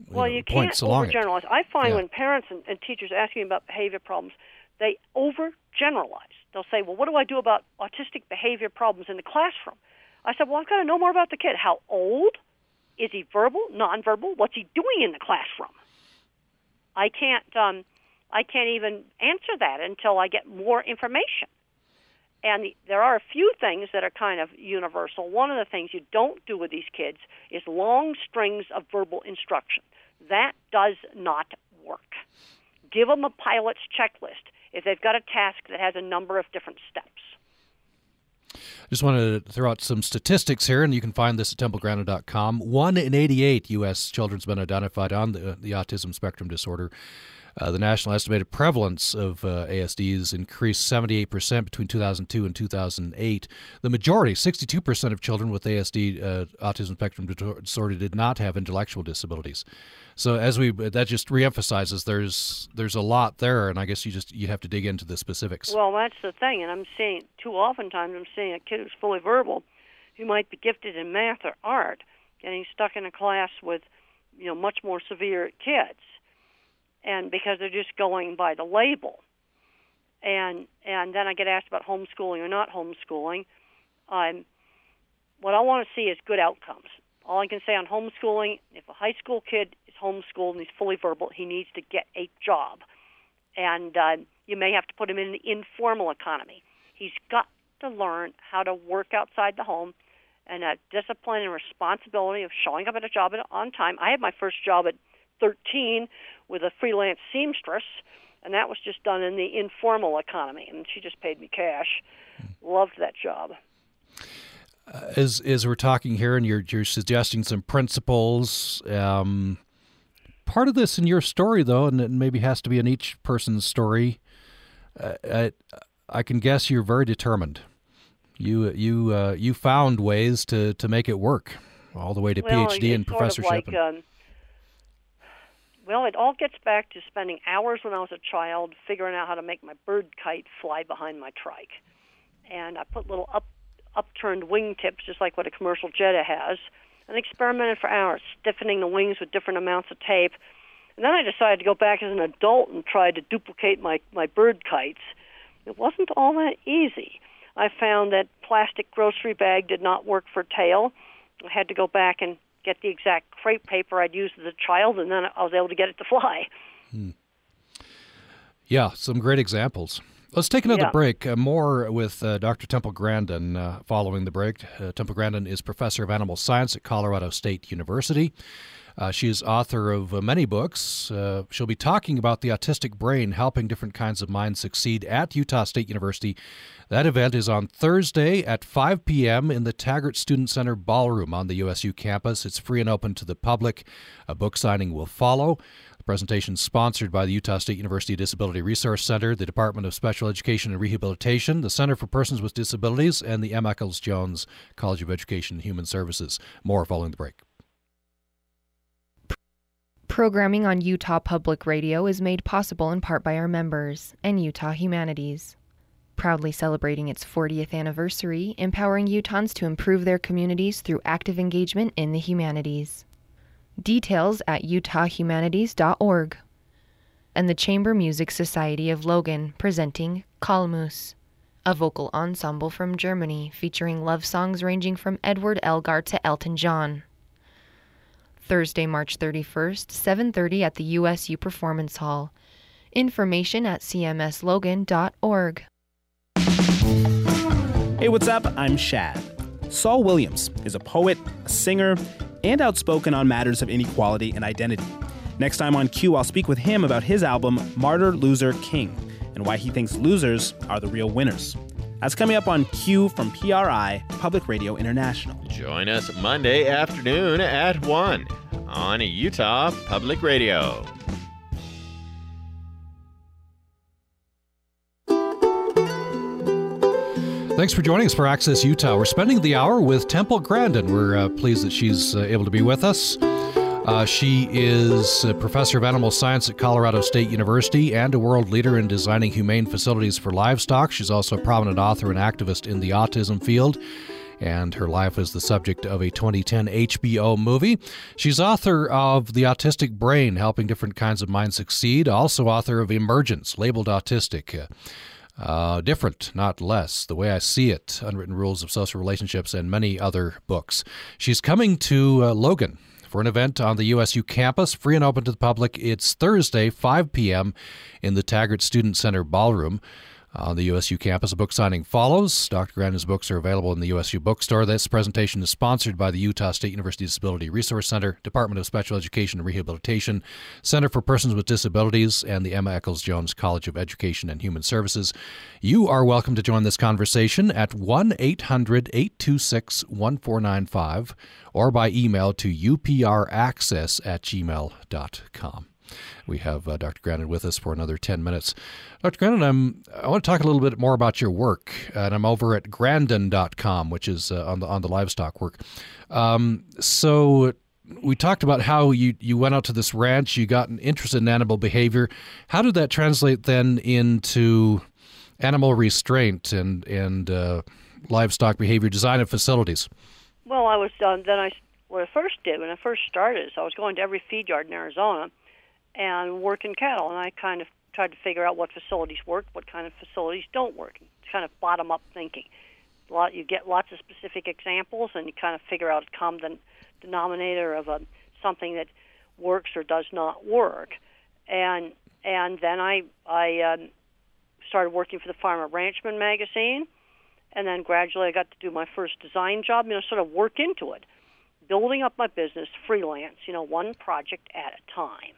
well, you, know, you can't overgeneralize. I find Yeah. when parents and, and teachers ask me about behavior problems, they overgeneralize. They'll say, "Well, what do I do about autistic behavior problems in the classroom?" I said, "Well, I've got to know more about the kid. How old? Is he verbal, nonverbal? What's he doing in the classroom?" I can't. Um, I can't even answer that until I get more information. And the, there are a few things that are kind of universal. One of the things you don't do with these kids is long strings of verbal instruction. That does not work. Give them a pilot's checklist if they've got a task that has a number of different steps. I Just want to throw out some statistics here, and you can find this at templegrandin.com. One in 88 U.S. children's been identified on the, the autism spectrum disorder. Uh, the national estimated prevalence of uh, ASDs increased 78% between 2002 and 2008. The majority, 62% of children with ASD, uh, autism spectrum disorder, did not have intellectual disabilities. So as we that just reemphasizes there's there's a lot there, and I guess you just you have to dig into the specifics. Well, that's the thing, and I'm seeing too oftentimes I'm seeing a kid who's fully verbal, who might be gifted in math or art, getting stuck in a class with, you know, much more severe kids, and because they're just going by the label, and and then I get asked about homeschooling or not homeschooling. Um, what I want to see is good outcomes. All I can say on homeschooling, if a high school kid is homeschooled and he's fully verbal, he needs to get a job. And uh, you may have to put him in the informal economy. He's got to learn how to work outside the home and a discipline and responsibility of showing up at a job on time. I had my first job at 13 with a freelance seamstress, and that was just done in the informal economy, and she just paid me cash. Loved that job. as as we're talking here, and you're you're suggesting some principles. Um, part of this in your story, though, and it maybe has to be in each person's story. Uh, I, I can guess you're very determined. You you uh, you found ways to, to make it work, all the way to well, PhD and sort professorship. Of like, um, well, it all gets back to spending hours when I was a child figuring out how to make my bird kite fly behind my trike, and I put little up upturned wingtips, just like what a commercial Jetta has, and experimented for hours, stiffening the wings with different amounts of tape. And then I decided to go back as an adult and try to duplicate my, my bird kites. It wasn't all that easy. I found that plastic grocery bag did not work for tail. I had to go back and get the exact crepe paper I'd used as a child, and then I was able to get it to fly. Yeah, some great examples. Let's take another Yeah. break. Uh, more with uh, Dr. Temple Grandin uh, following the break. Uh, Temple Grandin is professor of animal science at Colorado State University. Uh, she is author of uh, many books. Uh, she'll be talking about the autistic brain, helping different kinds of minds succeed at Utah State University. That event is on Thursday at 5 p.m. in the Taggart Student Center Ballroom on the USU campus. It's free and open to the public. A book signing will follow. The presentation is sponsored by the Utah State University Disability Resource Center, the Department of Special Education and Rehabilitation, the Center for Persons with Disabilities, and the Emma Eccles Jones College of Education and Human Services. More following the break. Programming on Utah Public Radio is made possible in part by our members and Utah Humanities. Proudly celebrating its 40th anniversary, empowering Utahns to improve their communities through active engagement in the humanities. Details at utahhumanities.org. And the Chamber Music Society of Logan presenting Calmus, a vocal ensemble from Germany featuring love songs ranging from Edward Elgar to Elton John. Thursday, March 31st, 7:30 at the USU Performance Hall. Information at cmslogan.org. Hey, what's up? I'm Shad. Saul Williams is a poet, a singer, and outspoken on matters of inequality and identity. Next time on Q, I'll speak with him about his album Martyr, Loser, King and why he thinks losers are the real winners. That's coming up on Q from PRI, Public Radio International. Join us Monday afternoon at 1 on Utah Public Radio. Thanks for joining us for Access Utah. We're spending the hour with Temple Grandin. We're uh, pleased that she's uh, able to be with us. Uh, she is a professor of animal science at Colorado State University and a world leader in designing humane facilities for livestock. She's also a prominent author and activist in the autism field. and her life is the subject of a 2010 HBO movie. She's author of The Autistic Brain Helping Different Kinds of Minds Succeed, also author of Emergence, labeled autistic. Uh, different, not less. The way I see it, Unwritten Rules of Social Relationships, and many other books. She's coming to uh, Logan for an event on the USU campus, free and open to the public. It's Thursday, 5 p.m., in the Taggart Student Center Ballroom on the USU campus. A book signing follows. Dr. Grandin's books are available in the USU bookstore. This presentation is sponsored by the Utah State University Disability Resource Center, Department of Special Education and Rehabilitation, Center for Persons with Disabilities, and the Emma Eccles Jones College of Education and Human Services. You are welcome to join this conversation at 1 800 826 1495 or by email to upraccess at gmail.com. We have uh, Dr. Grandin with us for another 10 minutes. Dr. Grandin, I'm, I want to talk a little bit more about your work, and I'm over at grandin.com, which is uh, on, the, on the livestock work. Um, so we talked about how you, you went out to this ranch, you got interested in animal behavior. How did that translate then into animal restraint and, and uh, livestock behavior design of facilities? Well, I was then I what I first did when I first started is I was going to every feed yard in Arizona and working cattle, and I kind of tried to figure out what facilities work, what kind of facilities don't work. It's kind of bottom up thinking. A lot you get lots of specific examples, and you kind of figure out a common denominator of a, something that works or does not work. And and then I I um, started working for the Farmer Ranchman magazine, and then gradually I got to do my first design job. You know, sort of work into it, building up my business freelance. You know, one project at a time.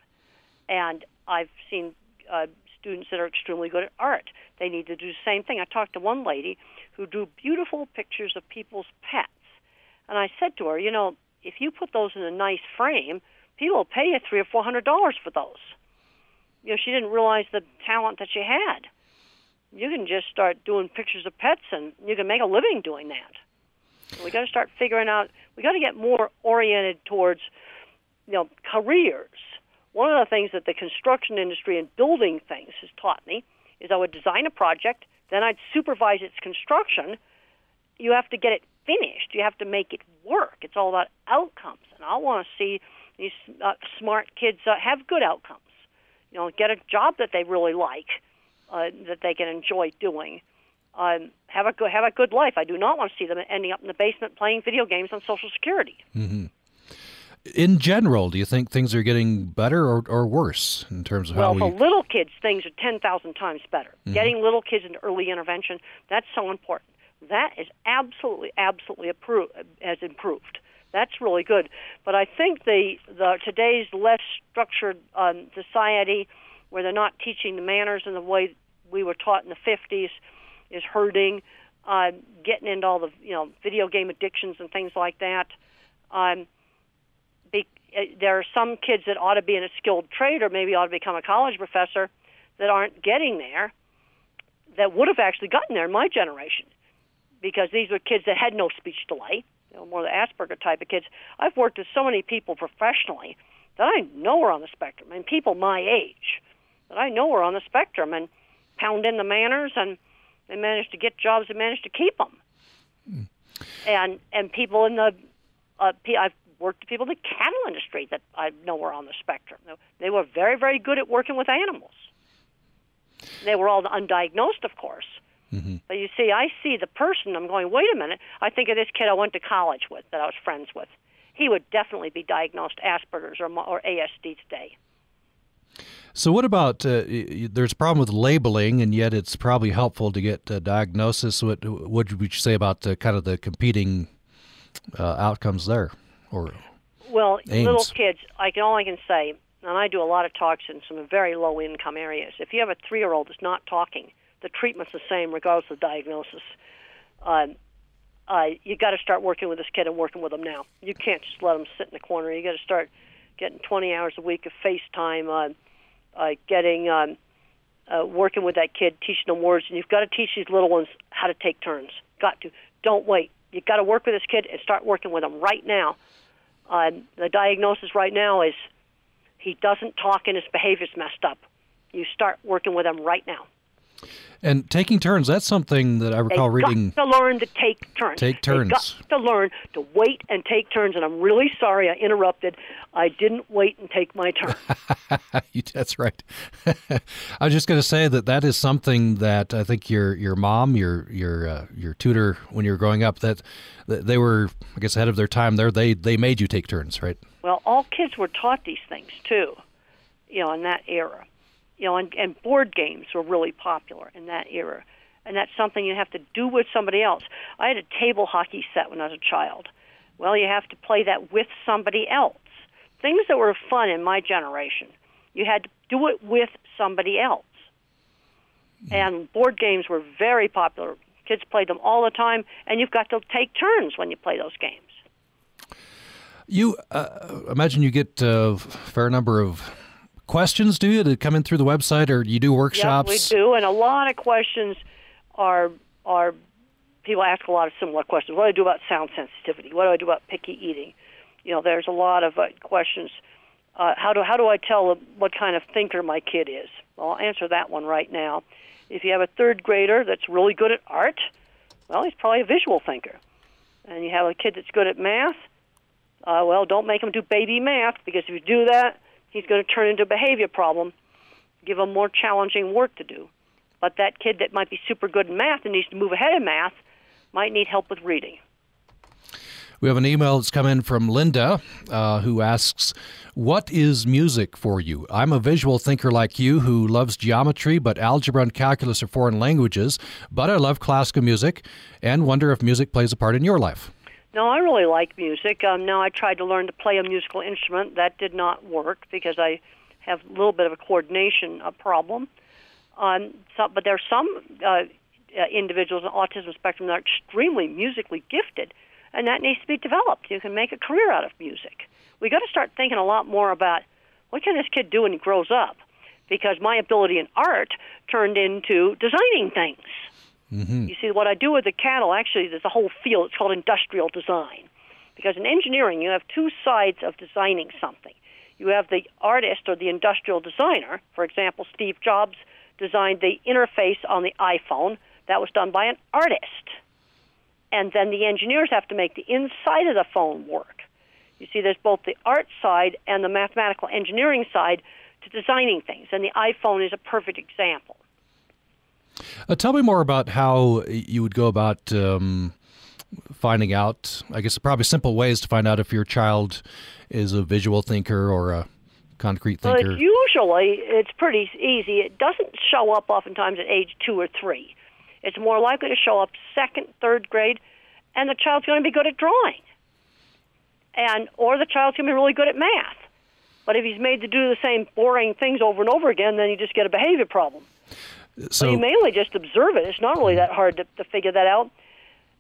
And I've seen uh, students that are extremely good at art. They need to do the same thing. I talked to one lady who drew beautiful pictures of people's pets. And I said to her, you know, if you put those in a nice frame, people will pay you three or four hundred dollars for those. You know, she didn't realize the talent that she had. You can just start doing pictures of pets, and you can make a living doing that. We got to start figuring out. We got to get more oriented towards, you know, careers one of the things that the construction industry and building things has taught me is I would design a project, then I'd supervise its construction. You have to get it finished. You have to make it work. It's all about outcomes, and I want to see these uh, smart kids uh, have good outcomes. You know, get a job that they really like, uh, that they can enjoy doing. Um, have a good have a good life. I do not want to see them ending up in the basement playing video games on Social Security. Mm-hmm in general, do you think things are getting better or, or worse in terms of well, how we? Well, for little kids, things are ten thousand times better. Mm-hmm. Getting little kids into early intervention that's so important. That is absolutely, absolutely appro- has improved. That's really good. But I think the, the today's less structured um, society, where they're not teaching the manners in the way we were taught in the '50s, is hurting. Uh, getting into all the you know video game addictions and things like that. Um, be, uh, there are some kids that ought to be in a skilled trade or maybe ought to become a college professor that aren't getting there that would have actually gotten there in my generation because these were kids that had no speech delay, you know, more the Asperger type of kids. I've worked with so many people professionally that I know are on the spectrum, and people my age that I know are on the spectrum and pound in the manners and they manage to get jobs and manage to keep them. Mm. And and people in the uh, I've worked with people in the cattle industry that I know were on the spectrum. They were very, very good at working with animals. They were all undiagnosed, of course. Mm-hmm. But you see, I see the person. I'm going, wait a minute. I think of this kid I went to college with, that I was friends with. He would definitely be diagnosed Asperger's or, or ASD today. So, what about uh, there's a problem with labeling, and yet it's probably helpful to get a diagnosis. What what would you say about the, kind of the competing uh, outcomes there? Or well, aims? little kids. I can all I can say, and I do a lot of talks in some very low income areas. If you have a three year old that's not talking, the treatment's the same regardless of diagnosis. Um, uh, you got to start working with this kid and working with them now. You can't just let them sit in the corner. You got to start getting 20 hours a week of FaceTime, uh, uh, getting um, uh, working with that kid, teaching them words, and you've got to teach these little ones how to take turns. Got to. Don't wait. You've got to work with this kid and start working with them right now uh, the diagnosis right now is he doesn't talk and his behavior's messed up. You start working with him right now. And taking turns, that's something that I recall they reading. Got to learn to take turns. Take turns. They got to learn to wait and take turns. And I'm really sorry I interrupted. I didn't wait and take my turn. that's right. I was just going to say that that is something that I think your your mom, your your uh, your tutor when you were growing up, that, that they were, I guess, ahead of their time. There, they they made you take turns, right? Well, all kids were taught these things too, you know, in that era you know, and, and board games were really popular in that era. And that's something you have to do with somebody else. I had a table hockey set when I was a child. Well, you have to play that with somebody else. Things that were fun in my generation, you had to do it with somebody else. Mm. And board games were very popular. Kids played them all the time, and you've got to take turns when you play those games. You uh, imagine you get a fair number of questions, do you, to come in through the website, or do you do workshops? Yes, we do, and a lot of questions are are people ask a lot of similar questions. What do I do about sound sensitivity? What do I do about picky eating? You know, there's a lot of uh, questions. Uh, how do how do I tell what kind of thinker my kid is? Well, I'll answer that one right now. If you have a third grader that's really good at art, well, he's probably a visual thinker. And you have a kid that's good at math, uh, well, don't make him do baby math because if you do that, he's going to turn into a behavior problem, give him more challenging work to do. But that kid that might be super good in math and needs to move ahead in math might need help with reading. We have an email that's come in from Linda uh, who asks, What is music for you? I'm a visual thinker like you who loves geometry, but algebra and calculus are foreign languages, but I love classical music and wonder if music plays a part in your life. No, I really like music. Um, now I tried to learn to play a musical instrument. That did not work because I have a little bit of a coordination uh, problem. Um, so, but there are some uh, uh, individuals on autism spectrum that are extremely musically gifted, and that needs to be developed. You can make a career out of music. We got to start thinking a lot more about what can this kid do when he grows up, because my ability in art turned into designing things. Mm-hmm. You see, what I do with the cattle, actually, there's a whole field. It's called industrial design. Because in engineering, you have two sides of designing something. You have the artist or the industrial designer. For example, Steve Jobs designed the interface on the iPhone. That was done by an artist. And then the engineers have to make the inside of the phone work. You see, there's both the art side and the mathematical engineering side to designing things, and the iPhone is a perfect example. Uh, tell me more about how you would go about um, finding out. I guess probably simple ways to find out if your child is a visual thinker or a concrete thinker. It's usually it's pretty easy. It doesn't show up oftentimes at age two or three. It's more likely to show up second, third grade, and the child's going to be good at drawing, and or the child's going to be really good at math. But if he's made to do the same boring things over and over again, then you just get a behavior problem. So you mainly just observe it. It's not really that hard to, to figure that out.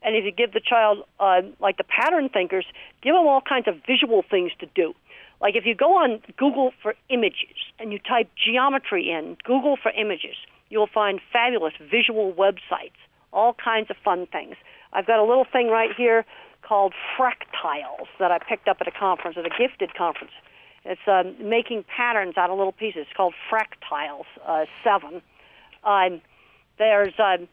And if you give the child, uh, like the pattern thinkers, give them all kinds of visual things to do. Like if you go on Google for images and you type geometry in Google for images, you'll find fabulous visual websites, all kinds of fun things. I've got a little thing right here called fractiles that I picked up at a conference, at a gifted conference. It's um, making patterns out of little pieces. It's called Fractiles uh, 7 um, there's um,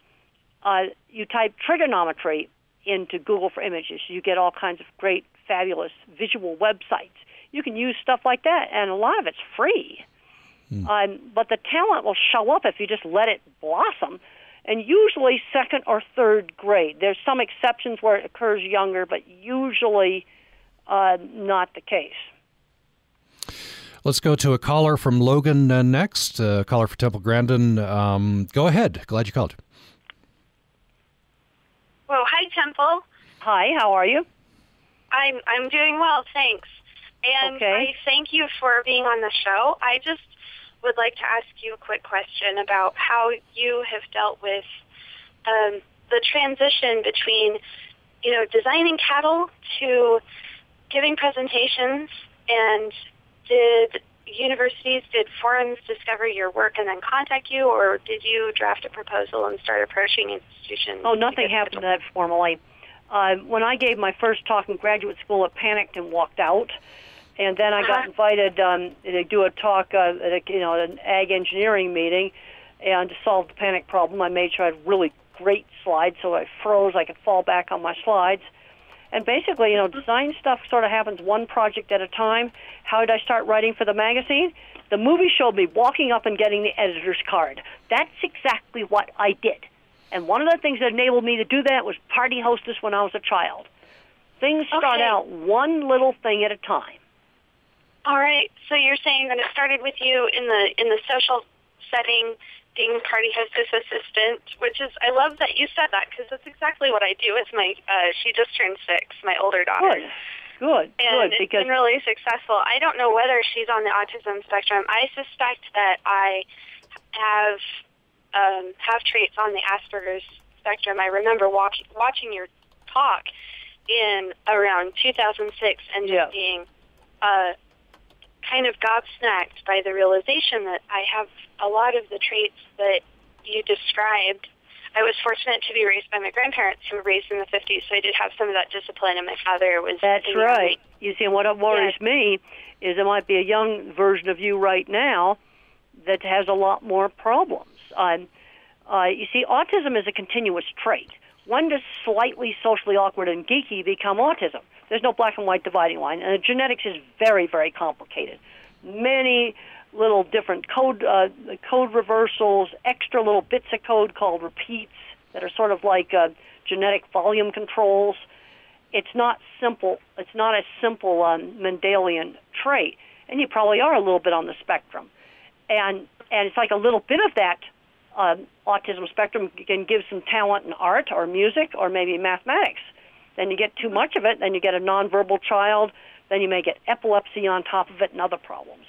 uh, you type trigonometry into Google for images, you get all kinds of great, fabulous visual websites. You can use stuff like that, and a lot of it's free. Mm. Um, but the talent will show up if you just let it blossom. And usually, second or third grade. There's some exceptions where it occurs younger, but usually uh, not the case. Let's go to a caller from Logan uh, next. A caller for Temple Grandin. Um, go ahead. Glad you called. Well, hi, Temple. Hi. How are you? I'm I'm doing well, thanks. And okay. I thank you for being on the show. I just would like to ask you a quick question about how you have dealt with um, the transition between, you know, designing cattle to giving presentations and did universities, did forums discover your work and then contact you, or did you draft a proposal and start approaching institutions? Oh, nothing happened that formally. Uh, when I gave my first talk in graduate school, I panicked and walked out. And then I got uh-huh. invited um, to do a talk uh, at a, you know an ag engineering meeting, And to solve the panic problem, I made sure I had really great slides so I froze, I could fall back on my slides. And basically, you know, design stuff sort of happens one project at a time. How did I start writing for the magazine? The movie showed me walking up and getting the editor's card. That's exactly what I did. And one of the things that enabled me to do that was party hostess when I was a child. Things start Okay. out one little thing at a time. All right. So you're saying that it started with you in the in the social setting, being party hostess assistant, which is I love that you said that because that's exactly what I do with my. Uh, she just turned six, my older daughter. Good. Good, and good, it's because been really successful. I don't know whether she's on the autism spectrum. I suspect that I have um, have traits on the Asperger's spectrum. I remember walk, watching your talk in around 2006 and just Yeah. being uh, kind of gobsmacked by the realization that I have a lot of the traits that you described. I was fortunate to be raised by my grandparents who were raised in the 50s, so I did have some of that discipline, and my father was. That's right. Army. You see, what worries me is there might be a young version of you right now that has a lot more problems. Um, uh, you see, autism is a continuous trait. When does slightly socially awkward and geeky become autism? There's no black and white dividing line, and the genetics is very, very complicated. Many little different code uh, code reversals, extra little bits of code called repeats that are sort of like uh, genetic volume controls it's not simple. It's not a simple um, Mendelian trait, and you probably are a little bit on the spectrum, and and it's like a little bit of that um, autism spectrum can give some talent in art or music or maybe mathematics. Then you get too much of it, then you get a nonverbal child. Then you may get epilepsy on top of it and other problems.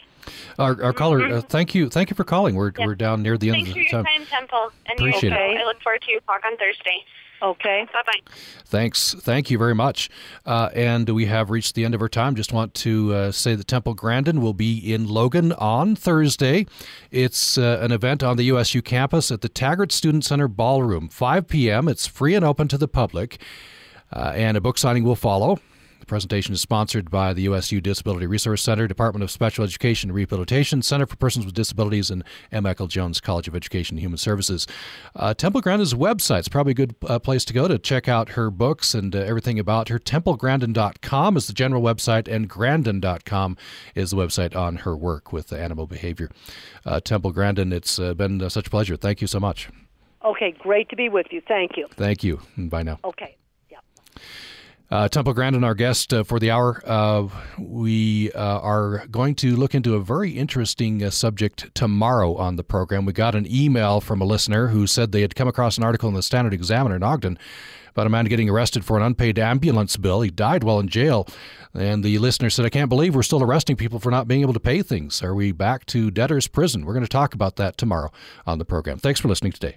Our, our caller, uh, thank you, thank you for calling. We're we're down near the end Thanks of for the your time. time, Temple. And Appreciate you it. I look forward to your talk on Thursday. Okay. Bye bye. Thanks. Thank you very much. Uh, and we have reached the end of our time. Just want to uh, say that Temple Grandin will be in Logan on Thursday. It's uh, an event on the USU campus at the Taggart Student Center Ballroom, 5 p.m. It's free and open to the public, uh, and a book signing will follow. The presentation is sponsored by the USU Disability Resource Center, Department of Special Education and Rehabilitation, Center for Persons with Disabilities, and Emma Eccles Jones College of Education and Human Services. Uh, Temple Grandin's website is probably a good uh, place to go to check out her books and uh, everything about her. TempleGrandin.com is the general website, and Grandin.com is the website on her work with animal behavior. Uh, Temple Grandin, it's uh, been uh, such a pleasure. Thank you so much. Okay, great to be with you. Thank you. Thank you. Bye now. Okay. Uh, Temple Grandin, our guest uh, for the hour. Uh, we uh, are going to look into a very interesting uh, subject tomorrow on the program. We got an email from a listener who said they had come across an article in the Standard Examiner in Ogden about a man getting arrested for an unpaid ambulance bill. He died while in jail. And the listener said, I can't believe we're still arresting people for not being able to pay things. Are we back to debtor's prison? We're going to talk about that tomorrow on the program. Thanks for listening today.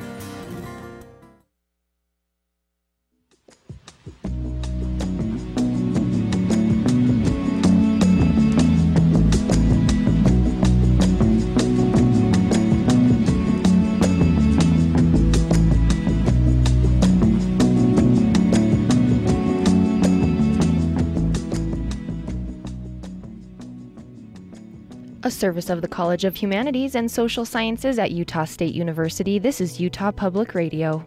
Service of the College of Humanities and Social Sciences at Utah State University, this is Utah Public Radio.